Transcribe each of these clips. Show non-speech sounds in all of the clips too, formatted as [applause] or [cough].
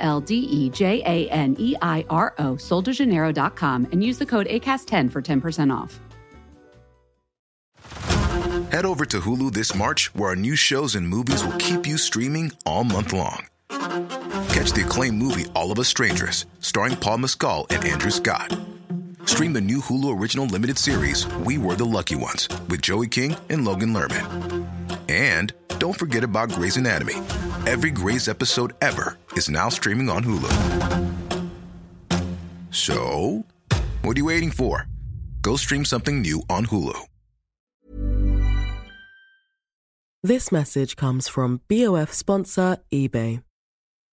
L D E J A N E I R O, soldejaneiro.com, and use the code ACAST10 for 10% off. Head over to Hulu this March, where our new shows and movies will keep you streaming all month long. Catch the acclaimed movie All of Us Strangers, starring Paul Mescal and Andrew Scott. Stream the new Hulu original limited series We Were the Lucky Ones with Joey King and Logan Lerman. And don't forget about Grey's Anatomy. Every Grey's episode ever is now streaming on Hulu. So, what are you waiting for? Go stream something new on Hulu. This message comes from BOF sponsor eBay.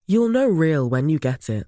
You'll know real when you get it.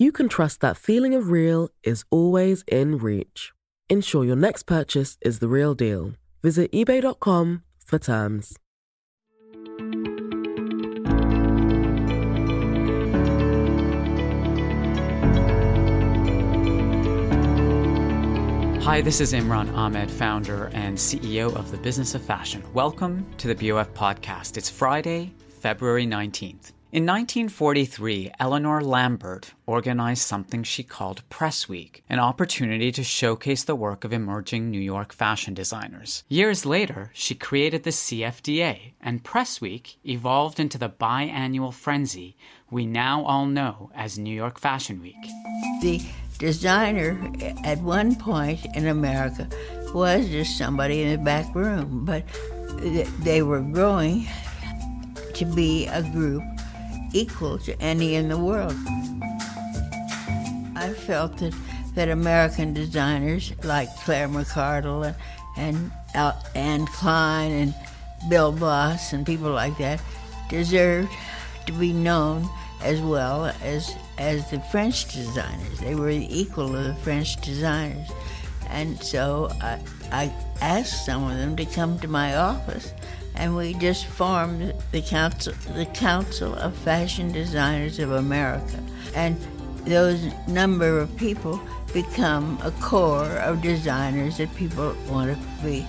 you can trust that feeling of real is always in reach. Ensure your next purchase is the real deal. Visit eBay.com for terms. Hi, this is Imran Amed, founder and CEO of the Business of Fashion. Welcome to the BOF podcast. It's Friday, February 19th. In 1943, Eleanor Lambert organized something she called Press Week, an opportunity to showcase the work of emerging New York fashion designers. Years later, she created the CFDA, and Press Week evolved into the biannual frenzy we now all know as New York Fashion Week. The designer at one point in America was just somebody in the back room, but they were growing to be a group equal to any in the world. I felt that, that American designers like Claire McCardell and, and uh, Anne Klein and Bill Blass and people like that deserved to be known as well as as the French designers. They were equal of the French designers. And so I, I asked some of them to come to my office and we just formed the council the council of fashion designers of america and those number of people become a core of designers that people want to be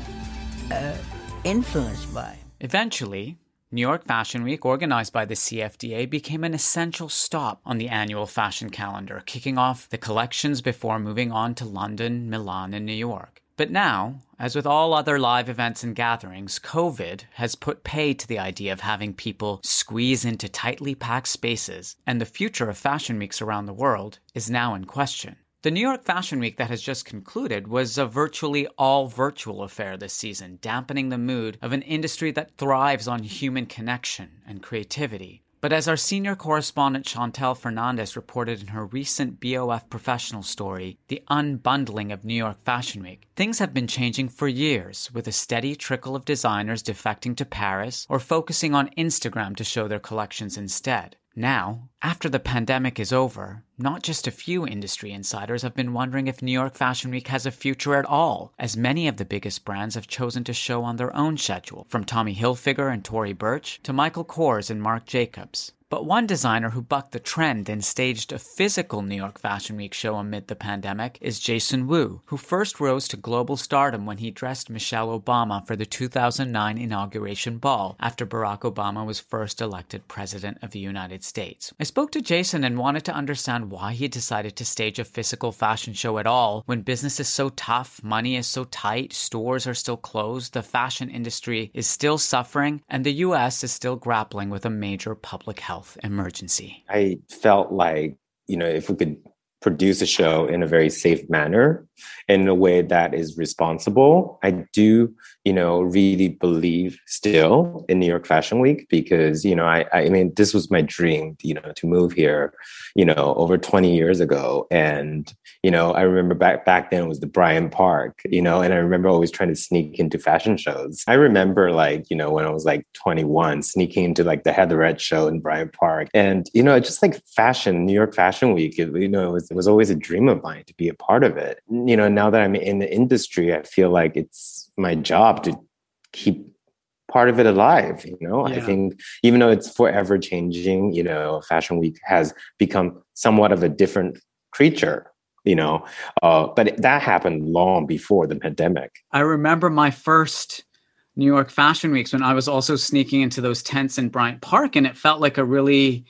uh, influenced by eventually New York Fashion Week, organized by the CFDA, became an essential stop on the annual fashion calendar, kicking off the collections before moving on to London, Milan, and New York. But now, as with all other live events and gatherings, COVID has put pay to the idea of having people squeeze into tightly packed spaces, and the future of fashion weeks around the world is now in question. The New York Fashion Week that has just concluded was a virtually all virtual affair this season, dampening the mood of an industry that thrives on human connection and creativity. But as our senior correspondent Chantal Fernandez reported in her recent BOF professional story, The Unbundling of New York Fashion Week, things have been changing for years, with a steady trickle of designers defecting to Paris or focusing on Instagram to show their collections instead. Now, after the pandemic is over, not just a few industry insiders have been wondering if New York Fashion Week has a future at all, as many of the biggest brands have chosen to show on their own schedule, from Tommy Hilfiger and Tory Burch to Michael Kors and Marc Jacobs. But one designer who bucked the trend and staged a physical New York Fashion Week show amid the pandemic is Jason Wu, who first rose to global stardom when he dressed Michelle Obama for the 2009 inauguration ball after Barack Obama was first elected president of the United States. I spoke to Jason and wanted to understand why he decided to stage a physical fashion show at all when business is so tough, money is so tight, stores are still closed, the fashion industry is still suffering, and the US is still grappling with a major public health health emergency? I felt like, you know, if we could produce a show in a very safe manner in a way that is responsible. I do, you know, really believe still in New York Fashion Week because, you know, I, I mean, this was my dream, you know, to move here, you know, over 20 years ago. And, you know, I remember back back then it was the Bryant Park, you know, and I remember always trying to sneak into fashion shows. I remember like, you know, when I was like 21, sneaking into like the Heatherette show in Bryant Park. And, you know, just like fashion, New York Fashion Week, it, you know, it was, it was always a dream of mine to be a part of it. You know, now that I'm in the industry, I feel like it's my job to keep part of it alive you know yeah. i think even though it's forever changing you know fashion week has become somewhat of a different creature you know uh, but that happened long before the pandemic i remember my first new york fashion weeks when i was also sneaking into those tents in bryant park and it felt like a really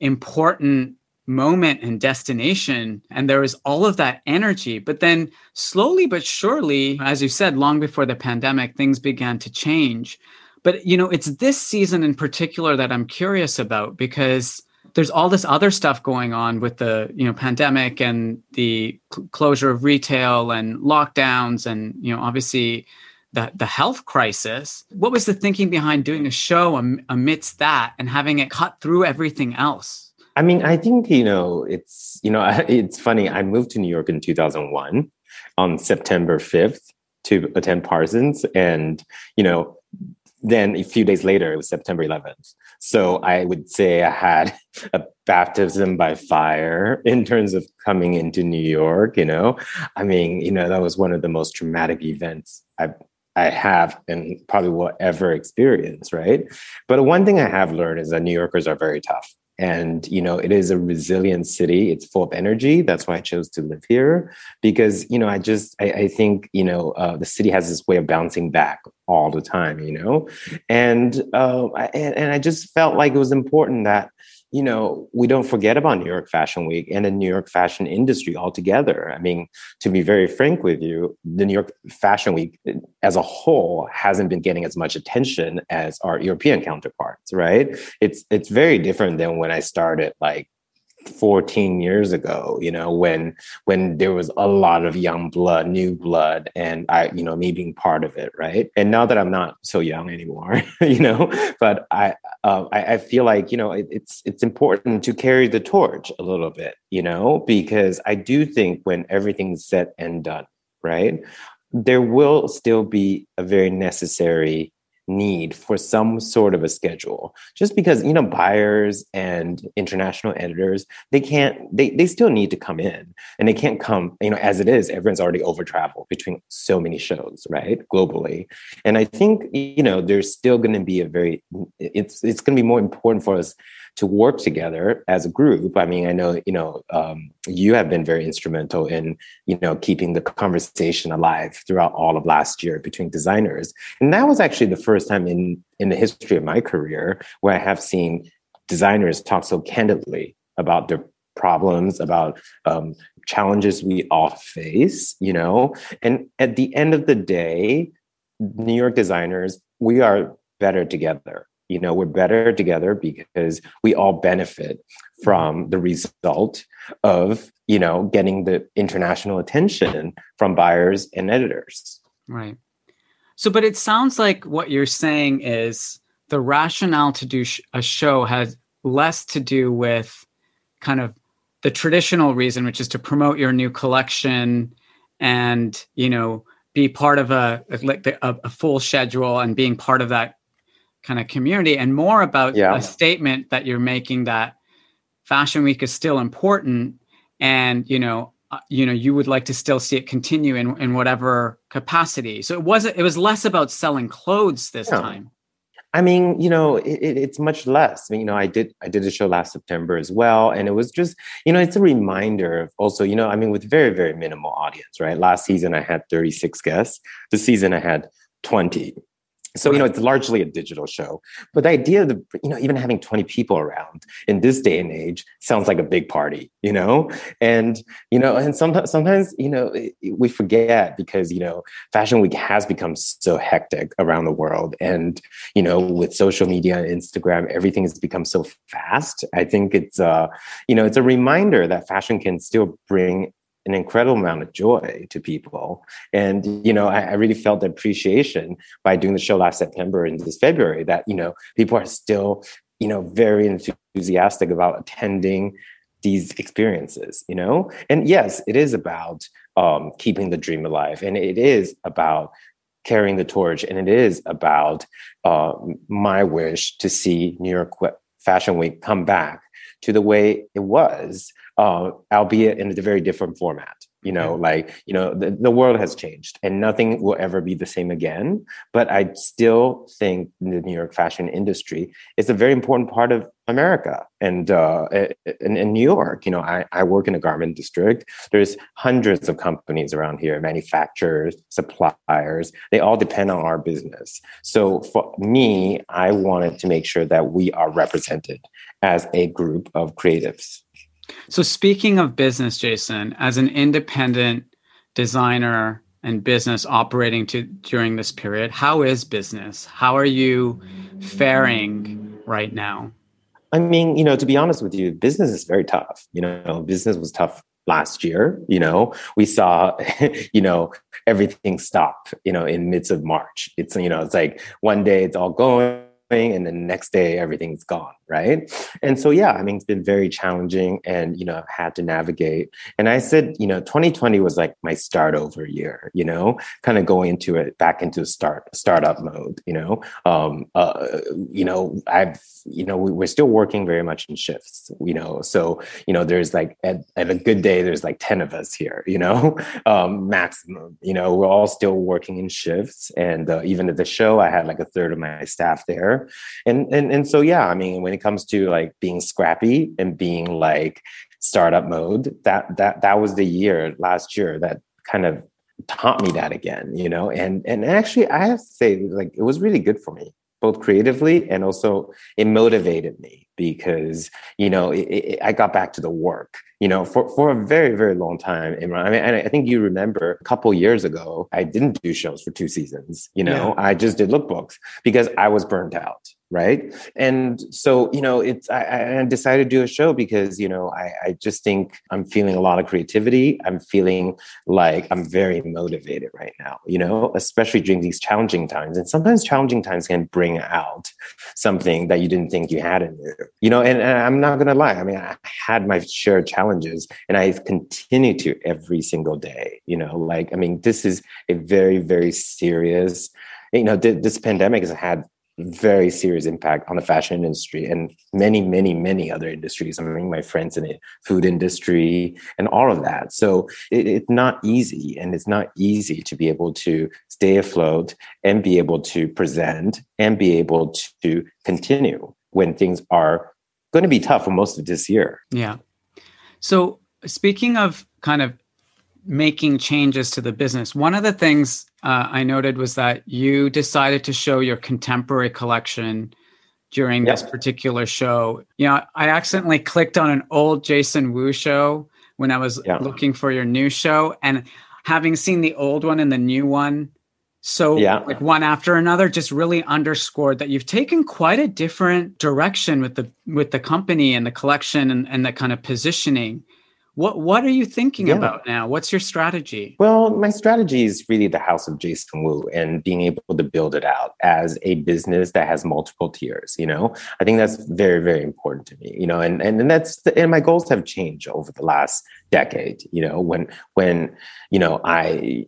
important moment and destination and there was all of that energy. But then slowly but surely as you said long before the pandemic things began to change. But you know it's this season in particular that i'm curious about because there's all this other stuff going on with the you know pandemic and the cl- closure of retail and lockdowns and you know obviously the, the health crisis. What was the thinking behind doing a show am- amidst that and having it cut through everything else I mean, I think, you know, it's, you know, [laughs] it's funny. I moved to New York in 2001 on September 5th to attend Parsons. And, you know, then a few days later, it was September 11th. So I would say I had [laughs] a baptism by fire in terms of coming into New York, you know. I mean, you know, that was one of the most traumatic events I've I have and probably will ever experience, right? But one thing I have learned is that New Yorkers are very tough and you know it is a resilient city. It's full of energy. That's why i chose to live here. Because you know i just i, I think you know uh, the city has this way of bouncing back all the time you know? And uh, I, and, and i just felt like it was important that you know, we don't forget about New York Fashion Week and the New York fashion industry altogether. I mean, to be very frank with you, the New York Fashion Week eh, as a whole hasn't been getting as much attention as our European counterparts, right? It's it's very different than when I started like 14 years ago you know when when there was a lot of young blood new blood and i you know me being part of it right? And now that i'm not so young anymore [laughs] you know but i uh, I, I, feel like you know it, it's it's important to carry the torch a little bit you know because i do think when everything's said and done right there will still be a very necessary need for some sort of a schedule. Just because you know buyers and international editors they can't they, they still need to come in and they can't come you know as it is everyone's already over traveled between so many shows right globally. And i think you know there's still going to be a very it's it's going to be more important for us to work together as a group. I mean, I know you know um, you have been very instrumental in you know keeping the conversation alive throughout all of last year between designers, and that was actually the first time in in the history of my career where I have seen designers talk so candidly about their problems, about um, challenges we all face. You know, and at the end of the day, New York designers, we are better together you know we're better together because we all benefit mm-hmm. from the result of you know getting the international attention from buyers and editors. Right. So but it sounds like what you're saying is the rationale to do a show has less to do with kind of the traditional reason which is to promote your new collection and you know be part of a like a, a full schedule and being part of that kind of community and more about yeah. a statement that you're making that fashion week is still important and you know uh, you know you would like to still see it continue in in whatever capacity so it wasn't it was less about selling clothes this yeah. time I mean, you know, it, it, it's much less. I mean, you know, I did I did a show last September as well, and it was just, you know, it's a reminder of also, you know, I mean, with very very minimal audience, right? Last season I had 36 guests. This season I had 20, so you know it's largely a digital show but the idea of you know even having 20 people around in this day and age sounds like a big party you know? And you know and sometimes sometimes you know we forget because you know fashion week has become so hectic around the world and you know with social media and instagram everything has become so fast. I think it's uh you know it's a reminder that fashion can still bring an incredible amount of joy to people. And, you know, I, I, really felt appreciation by doing the show last September and this February that, you know, people are still, you know, very enthusiastic about attending these experiences, you know? And yes, it is about um, keeping the dream alive. And it is about carrying the torch. And it is about uh, my wish to see New York Fashion Week come back to the way it was uh, albeit in a very different format. You know, like, you know, the, the world has changed and nothing will ever be the same again. But I still think the New York fashion industry is a very important part of America and uh, in, in, New York. You know, I, I work in a garment district. There's hundreds of companies around here, manufacturers, suppliers. They all depend on our business. So for me, I wanted to make sure that we are represented as a group of creatives. So, speaking of business, Jason, as an independent designer and business operating to during this period, how is business? How are you faring right now? I mean, you know, to be honest with you, business is very tough. You know, business was tough last year. You know, we saw, [laughs] you know, everything stop, you know, in midst of March. It's, you know, it's like one day it's all going and the next day everything's gone right? And so yeah i mean it's been very challenging and you know i've had to navigate. And i said you know 2020 was like my start over year you know kind of going into it back into start startup mode you know? Um uh, you know i've you know we, are still working very much in shifts you know? So you know there's like at, at a good day there's like 10 of us here you know? [laughs] Um maximum you know? We're all still working in shifts and uh, even at the show i had like a third of my staff there and and and so yeah i mean when it comes to like being scrappy and being like startup mode that that that was the year last year that kind of taught me that again you know? And and actually i have to say like it was really good for me both creatively and also it motivated me because you know it, it, I got back to the work you know for, for a very very long time Imran. I mean I think you remember a couple years ago I didn't do shows for two seasons you know yeah. I just did lookbooks because I was burnt out right? And so you know it's I, I, decided to do a show because you know I, I just think i'm feeling a lot of creativity. I'm feeling like i'm very motivated right now you know especially during these challenging times. And sometimes challenging times can bring out something that you didn't think you had in you you know? And, and i'm not gonna lie i mean i had my share of challenges and i continue to every single day you know? Like i mean this is a very very serious you know th- this pandemic has had very serious impact on the fashion industry and many, many, many other industries. I mean, my friends in the food industry and all of that. So it, it's not easy, and it's not easy to be able to stay afloat and be able to present and be able to continue when things are going to be tough for most of this year. Yeah. So speaking of kind of making changes to the business. One of the things uh, I noted was that you decided to show your contemporary collection during yep. this particular show. You know, I accidentally clicked on an old Jason Wu show when I was yeah. looking for your new show, and having seen the old one and the new one, so yeah. like one after another, just really underscored that you've taken quite a different direction with the with the company and the collection and, and the kind of positioning. What what are you thinking yeah. about now? What's your strategy? Well, my strategy is really the House of Jason Wu and being able to build it out as a business that has multiple tiers. You know, I think that's very very important to me. You know, and and, and that's the, and my goals have changed over the last decade. You know, when when you know I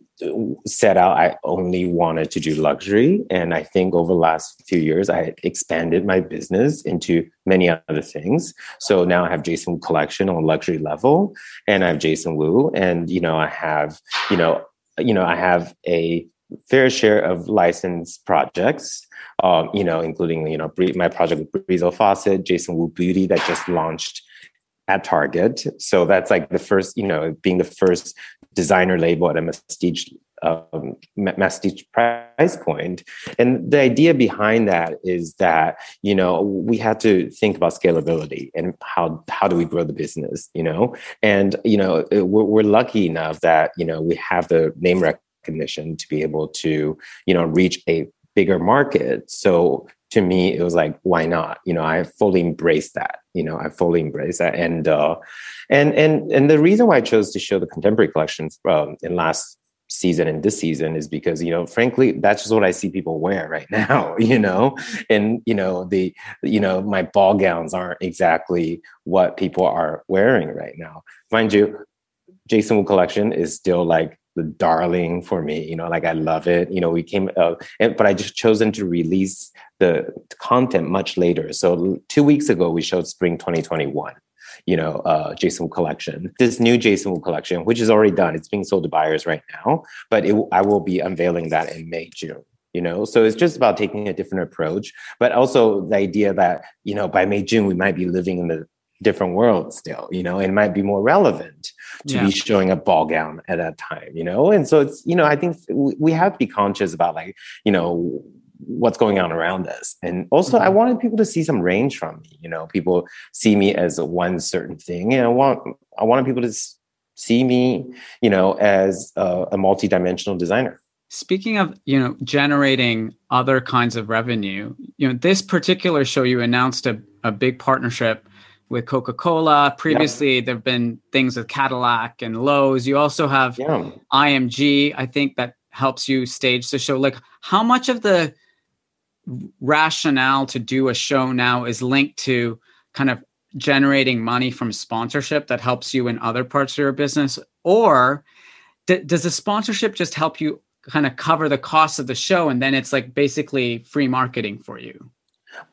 set out I only wanted to do luxury. And I think over the last few years, I expanded my business into many other things. So now I have Jason collection on luxury level and I have Jason Wu. And, you know, I have, you know, you know, I have a fair share of licensed projects, um, you know, including, you know, my project with Brizo faucet, Jason Wu Beauty that just launched at Target. So that's like the first, you know, being the first designer label at a prestige um, masstige price point. And the idea behind that is that you know we had to think about scalability and how how do we grow the business, you know, and you know we're, we're lucky enough that you know we have the name recognition to be able to you know reach a bigger market. So to me, it was like, why not? You know, I fully embrace that. You know, I fully embrace that. And uh, and and and the reason why I chose to show the contemporary collections um, in last season and this season is because you know frankly that's just what i see people wear right [laughs] now you know and you know the you know my ball gowns aren't exactly what people are wearing right now mind you jason wu collection is still like the darling for me. You know, like I love it. You know, we came, uh, and, but I just chosen to release the content much later. So two weeks ago, we showed spring 2021. You know, uh, Jason Wu collection. This new Jason collection, which is already done, it's being sold to buyers right now. But it, I will be unveiling that in May, June you know so it's just about taking a different approach but also the idea that you know by may june we might be living in the different world still you know and might be more relevant to yeah. be showing a ball gown at that time you know and so it's you know i think we have to be conscious about like you know what's going on around us and also mm-hmm. i wanted people to see some range from me you know people see me as one certain thing and i want i wanted people to see me you know as a, a multi-dimensional designer Speaking of, you know, generating other kinds of revenue, you know, this particular show you announced a, a big partnership with Coca Cola. Previously, yeah. there have been things with Cadillac and Lowe's. You also have yeah. IMG, I think, that helps you stage the show. Like, how much of the rationale to do a show now is linked to kind of generating money from sponsorship that helps you in other parts of your business? Or d- does the sponsorship just help you kind of cover the cost of the show and then it's like basically free marketing for you?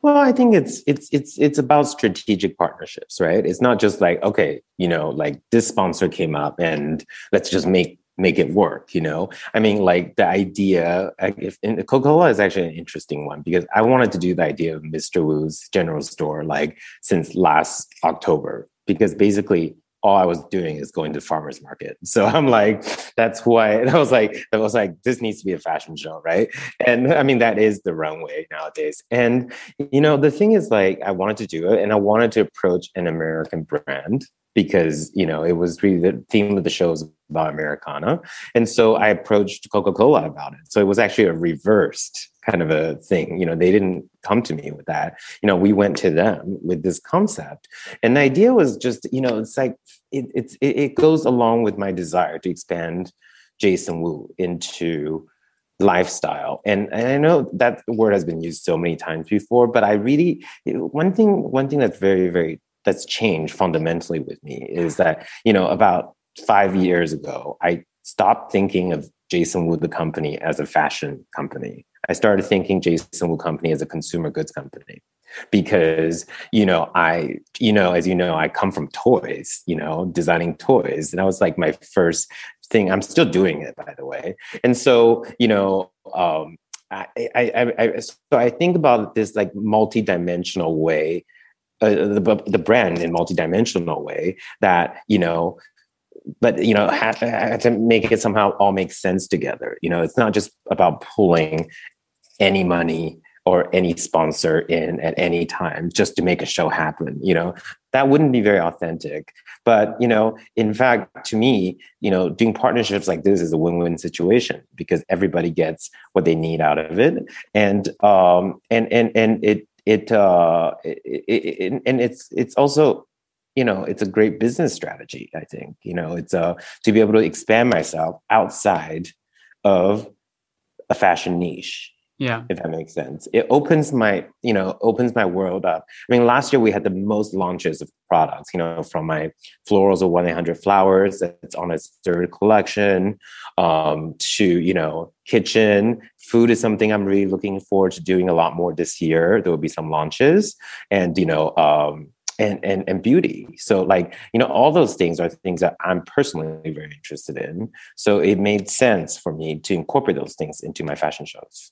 Well, I think it's it's it's it's about strategic partnerships, right? It's not just like okay, you know, like this sponsor came up and let's just make make it work you know i mean like the idea if coca-cola is actually an interesting one because i wanted to do the idea of mr wu's general store like since last october because basically all I was doing is going to farmers market. So [laughs] I'm like, that's why I was like, I was like, this needs to be a fashion show, right? And I mean, that is the runway nowadays. And you know, the thing is like, I wanted to do it, and I wanted to approach an American brand because you know it was really the theme of the show was about Americana, and so I approached Coca Cola about it. So it was actually a reversed kind of a thing. You know, they didn't come to me with that. You know, we went to them with this concept, and the idea was just you know it's like it, it's it, it goes along with my desire to expand Jason Wu into lifestyle. And, and i know that word has been used so many times before but i really one thing one thing that's very very that's changed fundamentally with me is that you know about five years ago i stopped thinking of jason wu the company as a fashion company. I started thinking jason wu company as a consumer goods company because you know i you know as you know i come from toys you know designing toys. And that was like my first thing. I'm still doing it by the way. And so you know um I, I, I, so I think about this like multi-dimensional way uh, the, the brand in multidimensional way that you know but you know have, have to make it somehow all make sense together. You know it's not just about pulling any money or any sponsor in at any time just to make a show happen you know? That wouldn't be very authentic. But you know in fact to me you know doing partnerships like this is a win-win situation because everybody gets what they need out of it. And um and and and it it, uh, it, it, and it's it's also you know it's a great business strategy i think. You know it's uh to be able to expand myself outside of a fashion niche yeah. If that makes sense. It opens my you know opens my world up. I mean last year we had the most launches of products you know from my florals of 1-800 flowers that's on its third collection um, to you know kitchen. Food is something i'm really looking forward to doing a lot more this year. There will be some launches and you know um, and, and and beauty. So like you know all those things are things that i'm personally very interested in. So it made sense for me to incorporate those things into my fashion shows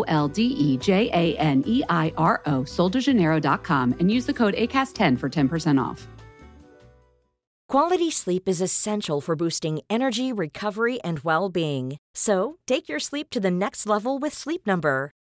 L D E J A N E I R O, soldejaneiro.com, and use the code ACAST10 for 10% off. Quality sleep is essential for boosting energy, recovery, and well being. So, take your sleep to the next level with Sleep Number.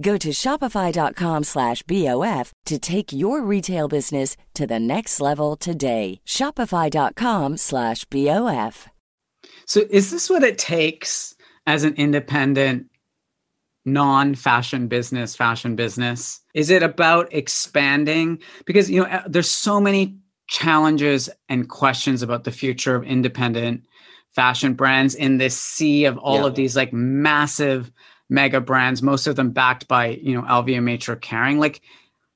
Go to shopify.com slash BOF to take your retail business to the next level today. Shopify.com slash BOF. So, is this what it takes as an independent, non fashion business, fashion business? Is it about expanding? Because, you know, uh, there's so many challenges and questions about the future of independent fashion brands in this sea of all Yeah. of these like massive mega brands, most of them backed by, you know, LVMH or Kering. Like,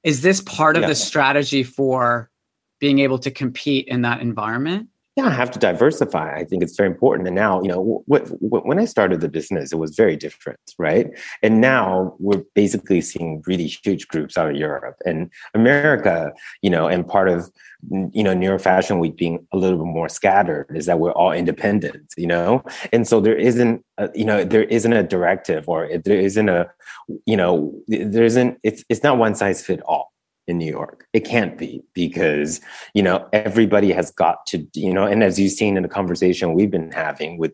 is this part of Yeah. the strategy for being able to compete in that environment? Yeah, I have to diversify. I think it's very important. And now, you know, when I started the business, it was very different, right? And now we're basically seeing really huge groups out of Europe and America, you know, and part of, you know, New York Fashion Week being a little bit more scattered is that we're all independent, you know? And so there isn't, a, you know, there isn't a directive or there isn't a, you know, there isn't, it's, it's not one size fit all in New York. It can't be because, you know, everybody has got to, you know, and as you've seen in the conversation we've been having with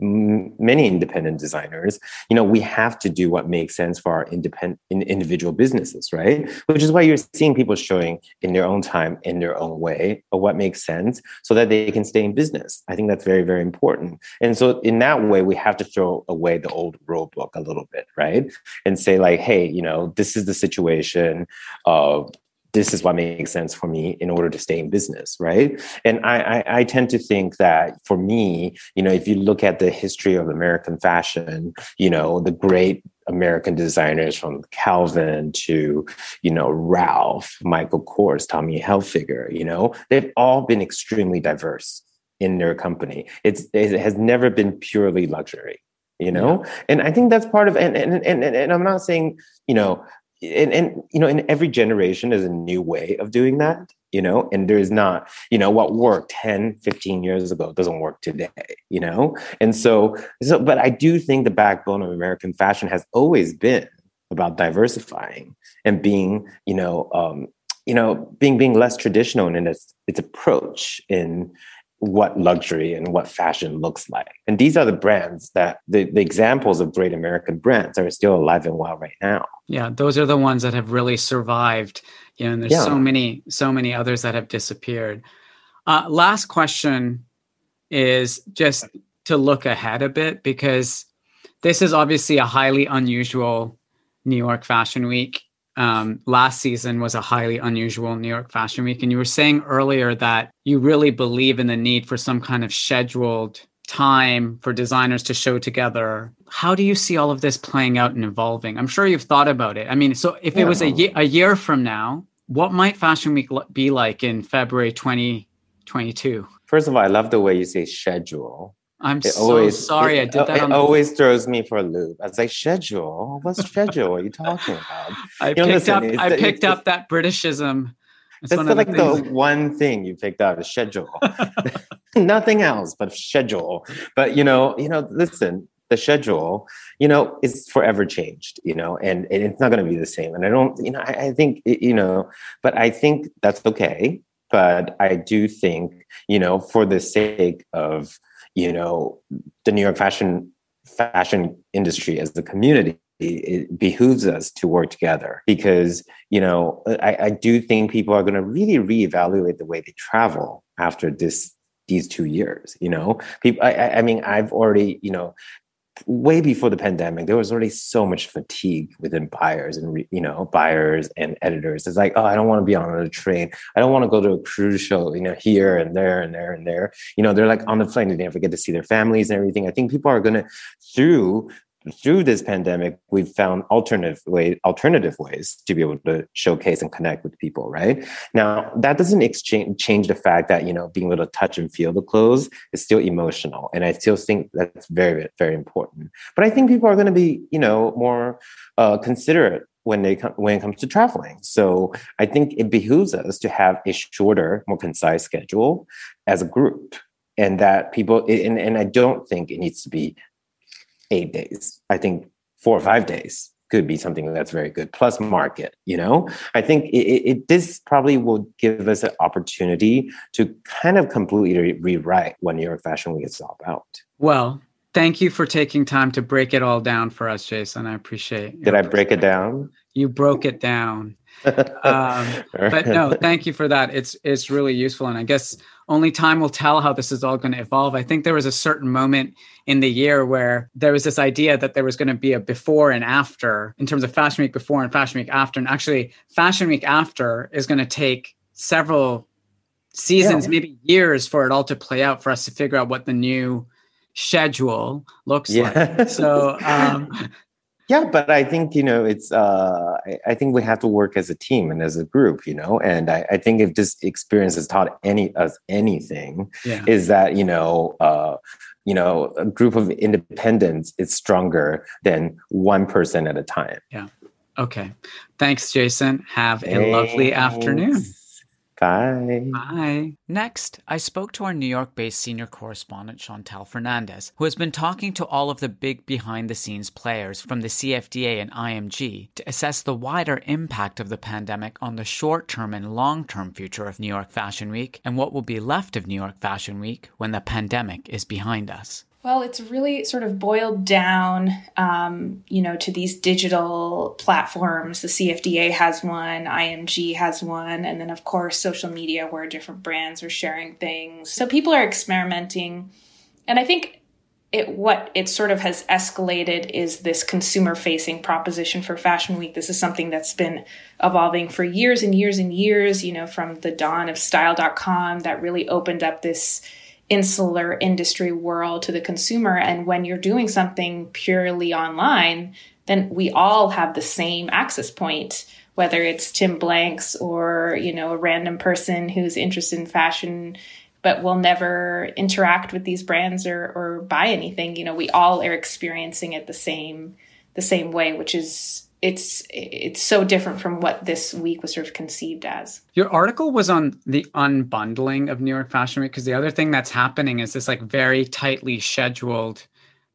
many independent designers, you know, we have to do what makes sense for our independent in individual businesses, right? Which is why you're seeing people showing in their own time, in their own way, of what makes sense, so that they can stay in business. I think that's very, very important. And so, in that way, we have to throw away the old rule book a little bit, right? And say like, hey, you know, this is the situation. Uh, this is what makes sense for me in order to stay in business right? And I, I, I tend to think that for me you know if you look at the history of american fashion you know the great american designers from calvin to you know ralph michael kors tommy hilfiger you know they've all been extremely diverse in their company. It's it has never been purely luxury you know? Yeah. and i think that's part of and, and and and i'm not saying you know and, and you know in every generation is a new way of doing that you know and there's not you know what worked 10 15 years ago doesn't work today you know? And so so but i do think the backbone of american fashion has always been about diversifying and being you know um you know being being less traditional in its its approach in what luxury and what fashion looks like. And these are the brands that the, the examples of great American brands are still alive and well right now. Yeah, those are the ones that have really survived. You know, and there's yeah. so many, so many others that have disappeared. Uh, last question is just to look ahead a bit because this is obviously a highly unusual New York Fashion Week um, last season was a highly unusual New York Fashion Week. And you were saying earlier that you really believe in the need for some kind of scheduled time for designers to show together. How do you see all of this playing out and evolving? I'm sure you've thought about it. I mean, so if yeah. it was a, ye- a year from now, what might Fashion Week be like in February 2022? First of all, I love the way you say schedule I'm it so always, sorry it, I did that. It always the... throws me for a loop. I was like, schedule? [laughs] What schedule are you talking about? I you know, picked listen, up. I picked up that Britishism. It's that's the, like the, one thing you picked up is schedule. [laughs] [laughs] Nothing else but schedule. But you know, you know, listen, the schedule, you know, is forever changed, you know, and, and it's not going to be the same. And I don't, you know, I, I think, you know, but I think that's okay. But I do think, you know, for the sake of you know the New York fashion fashion industry as a community it behooves us to work together because you know I, I do think people are going to really reevaluate the way they travel after this these two years you know? People I, I mean i've already you know way before the pandemic, there was already so much fatigue within buyers and you know buyers and editors. It's like, oh, I don't want to be on a train. I don't want to go to a cruise show, you know, here and there and there and there. You know, they're like on the plane they never get to see their families and everything. I think people are to through through this pandemic, we've found alternative way, alternative ways to be able to showcase and connect with people. Right now, that doesn't exchange change the fact that you know being able to touch and feel the clothes is still emotional, and I still think that's very, very important. But I think people are going to be you know more uh, considerate when they come when it comes to traveling. So I think it behooves us to have a shorter, more concise schedule as a group and that people and, and i don't think it needs to be eight days. I think four or five days could be something that's very good. Plus market, you know, I think it, it this probably will give us an opportunity to kind of completely re- rewrite what New York Fashion Week is all about. Well, thank you for taking time to break it all down for us, Jason. I appreciate. Did I break it down? You broke it down. um, [laughs] but no, thank you for that. It's it's really useful, and I guess only time will tell how this is all going to evolve. I think there was a certain moment in the year where there was this idea that there was going to be a before and after in terms of Fashion Week before and Fashion Week after, and actually Fashion Week after is going to take several seasons, yeah. maybe years, for it all to play out for us to figure out what the new schedule looks yeah. like. So um, yeah but i think you know it's uh I, I, think we have to work as a team and as a group you know? And i, I think if this experience has taught any us anything yeah. is that you know uh you know a group of independents is stronger than one person at a time. Yeah. Okay. Thanks jason. Have a Thanks. lovely afternoon Bye. Bye. Next, I spoke to our New York based senior correspondent, Chantal Fernandez, who has been talking to all of the big behind the scenes players from the CFDA and IMG to assess the wider impact of the pandemic on the short term and long term future of New York Fashion Week and what will be left of New York Fashion Week when the pandemic is behind us. Well, it's really sort of boiled down, um, you know, to these digital platforms. The CFDA has one, IMG has one, and then of course social media where different brands are sharing things. So people are experimenting, and I think it what it sort of has escalated is this consumer facing proposition for Fashion Week. This is something that's been evolving for years and years and years. You know, from the dawn of Style.com that really opened up this insular industry world to the consumer. And when you're doing something purely online, then we all have the same access point, whether it's Tim Blanks or, you know, a random person who's interested in fashion but will never interact with these brands or, or buy anything. You know, we all are experiencing it the same the same way, which is it's it's so different from what this week was sort of conceived as. Your article was on the unbundling of New York Fashion Week because the other thing that's happening is this like very tightly scheduled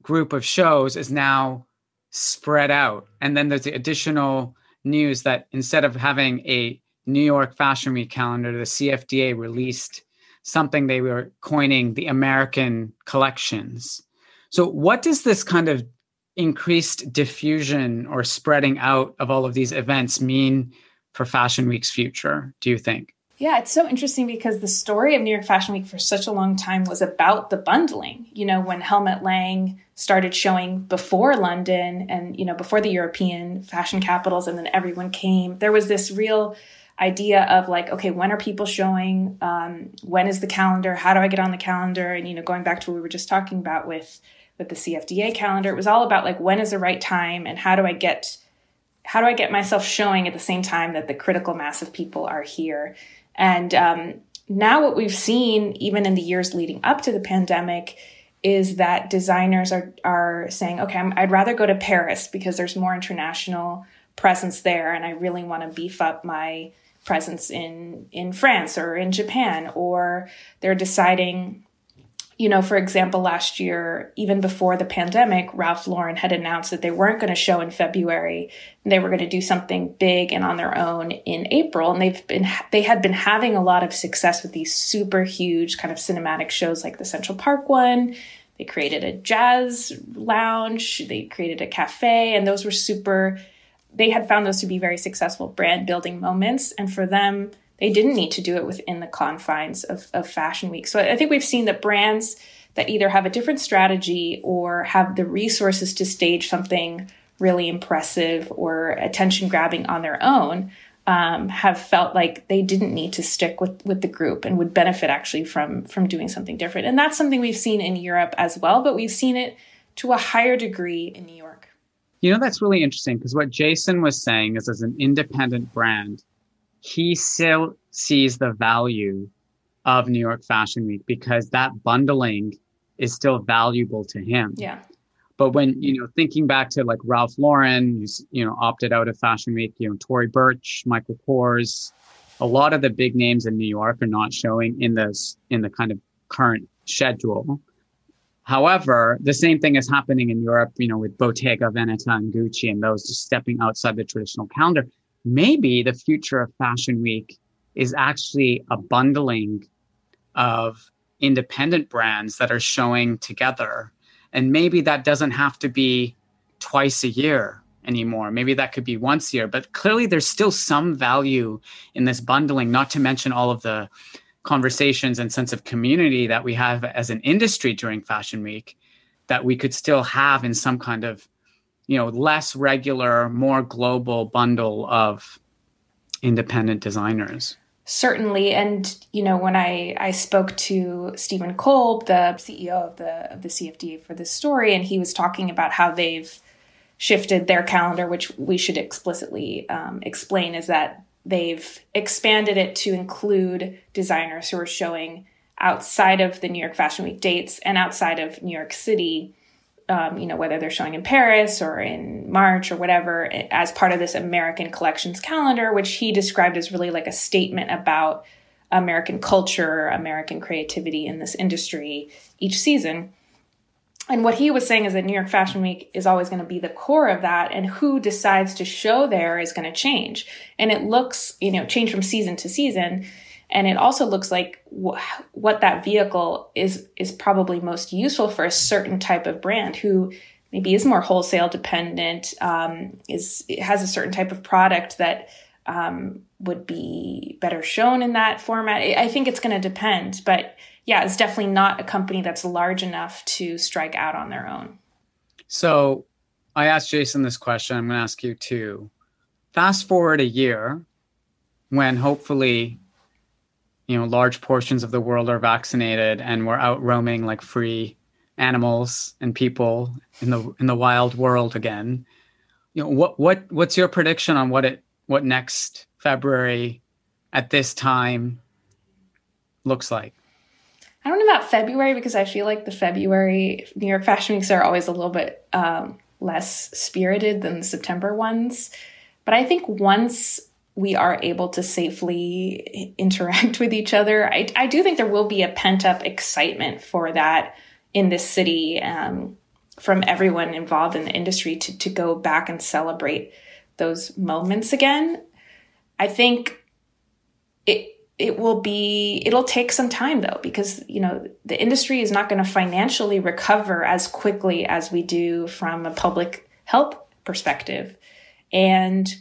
group of shows is now spread out, and then there's the additional news that instead of having a New York Fashion Week calendar, the CFDA released something they were coining the American collections. So, what does this kind of increased diffusion or spreading out of all of these events mean for Fashion Week's future, do you think? Yeah, it's so interesting because the story of New York Fashion Week for such a long time was about the bundling. You know, when Helmut Lang started showing before London and, you know, before the European fashion capitals, and then everyone came, there was this real idea of like, okay, when are people showing? Um, when is the calendar? How do I get on the calendar? And, you know, going back to what we were just talking about with with the CFDA calendar. It was all about like when is the right time and how do I get how do I get myself showing at the same time that the critical mass of people are here? And um, now what we've seen, even in the years leading up to the pandemic, is that designers are are saying, okay, i would rather go to Paris because there's more international presence there, and I really want to beef up my presence in in France or in Japan. Or they're deciding you know, for example, last year, even before the pandemic, Ralph Lauren had announced that they weren't going to show in February. They were going to do something big and on their own in April. And they've been, they had been having a lot of success with these super huge kind of cinematic shows like the Central Park one. They created a jazz lounge. They created a cafe and those were super, they had found those to be very successful brand building moments. And for them, they didn't need to do it within the confines of, of Fashion Week. So I think we've seen that brands that either have a different strategy or have the resources to stage something really impressive or attention grabbing on their own um, have felt like they didn't need to stick with with the group and would benefit actually from from doing something different. And that's something we've seen in Europe as well, but we've seen it to a higher degree in New York. You know, that's really interesting because what Jason was saying is as an independent brand, he still sees the value of New York Fashion Week because that bundling is still valuable to him. Yeah. But when, you know, thinking back to like Ralph Lauren, who's, you know, opted out of Fashion Week, you know, Tory Burch, Michael Kors, a lot of the big names in New York are not showing in this, in the kind of current schedule. However, the same thing is happening in Europe, you know, with Bottega Veneta and Gucci and those just stepping outside the traditional calendar maybe the future of Fashion Week is actually a bundling of independent brands that are showing together. And maybe that doesn't have to be twice a year anymore. Maybe that could be once a year, but clearly there's still some value in this bundling, not to mention all of the conversations and sense of community that we have as an industry during Fashion Week that we could still have in some kind of you know less regular more global bundle of independent designers. Certainly. And you know when i i spoke to steven kolb the ceo of the of the cfda for this story and he was talking about how they've shifted their calendar which we should explicitly um, explain is that they've expanded it to include designers who are showing outside of the new york fashion week dates and outside of new york city um, you know, whether they're showing in Paris or in March or whatever, as part of this American collections calendar, which he described as really like a statement about American culture, American creativity in this industry each season. And what he was saying is that New York Fashion Week is always going to be the core of that, and who decides to show there is going to change. And it looks, you know, change from season to season. And it also looks like wh- what that vehicle is is probably most useful for a certain type of brand who maybe is more wholesale dependent, um, is has a certain type of product that um, would be better shown in that format. I think it's going to depend, but yeah, it's definitely not a company that's large enough to strike out on their own. So I asked Jason this question. I'm going to ask you too. Fast forward a year when hopefully, you know, large portions of the world are vaccinated and we're out roaming like free animals and people in the in the wild world again. You know, what what what's your prediction on what it what next February at this time looks like? I don't know about February because I feel like the February New York Fashion Weeks are always a little bit um, less spirited than the September ones. But I think once we are able to safely interact with each other, I, I do think there will be a pent up excitement for that in this city um, from everyone involved in the industry to, to go back and celebrate those moments again. I think it it will be it'll take some time though because you know the industry is not going to financially recover as quickly as we do from a public health perspective and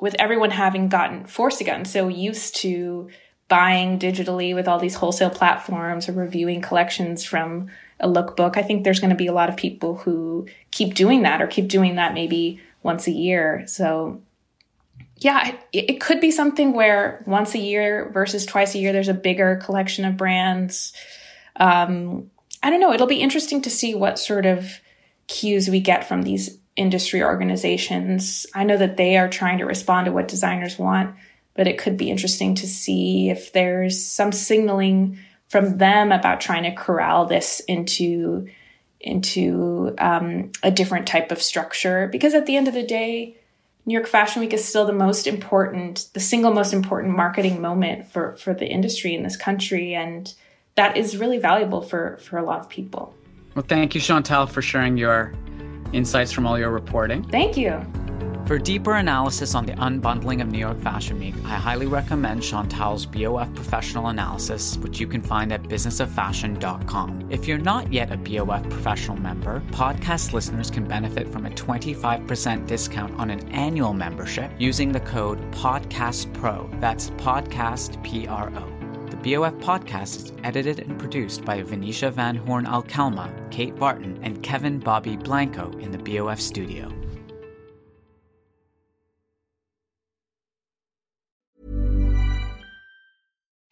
with everyone having gotten forced to so used to buying digitally with all these wholesale platforms or reviewing collections from a lookbook i think there's going to be a lot of people who keep doing that or keep doing that maybe once a year so yeah, it, it, could be something where once a year versus twice a year, there's a bigger collection of brands. Um, I don't know. It'll be interesting to see what sort of cues we get from these industry organizations. I know that they are trying to respond to what designers want, but it could be interesting to see if there's some signaling from them about trying to corral this into into um, a different type of structure. Because at the end of the day, New York Fashion Week is still the most important, the single most important marketing moment for for the industry in this country, and that is really valuable for for a lot of people. Well, thank you, Chantal, for sharing your insights from all your reporting. Thank you. For deeper analysis on the unbundling of New York Fashion Week, I highly recommend Chantal's BOF professional analysis, which you can find at businessoffashion.com. If you're not yet a BOF professional member, podcast listeners can benefit from a 25% discount on an annual membership using the code PODCASTPRO. That's Podcast P R O. BOF podcast is edited and produced by Venetia Van Horn Alcalma, Kate Barton, and Kevin Bobby Blanco in the BOF studio.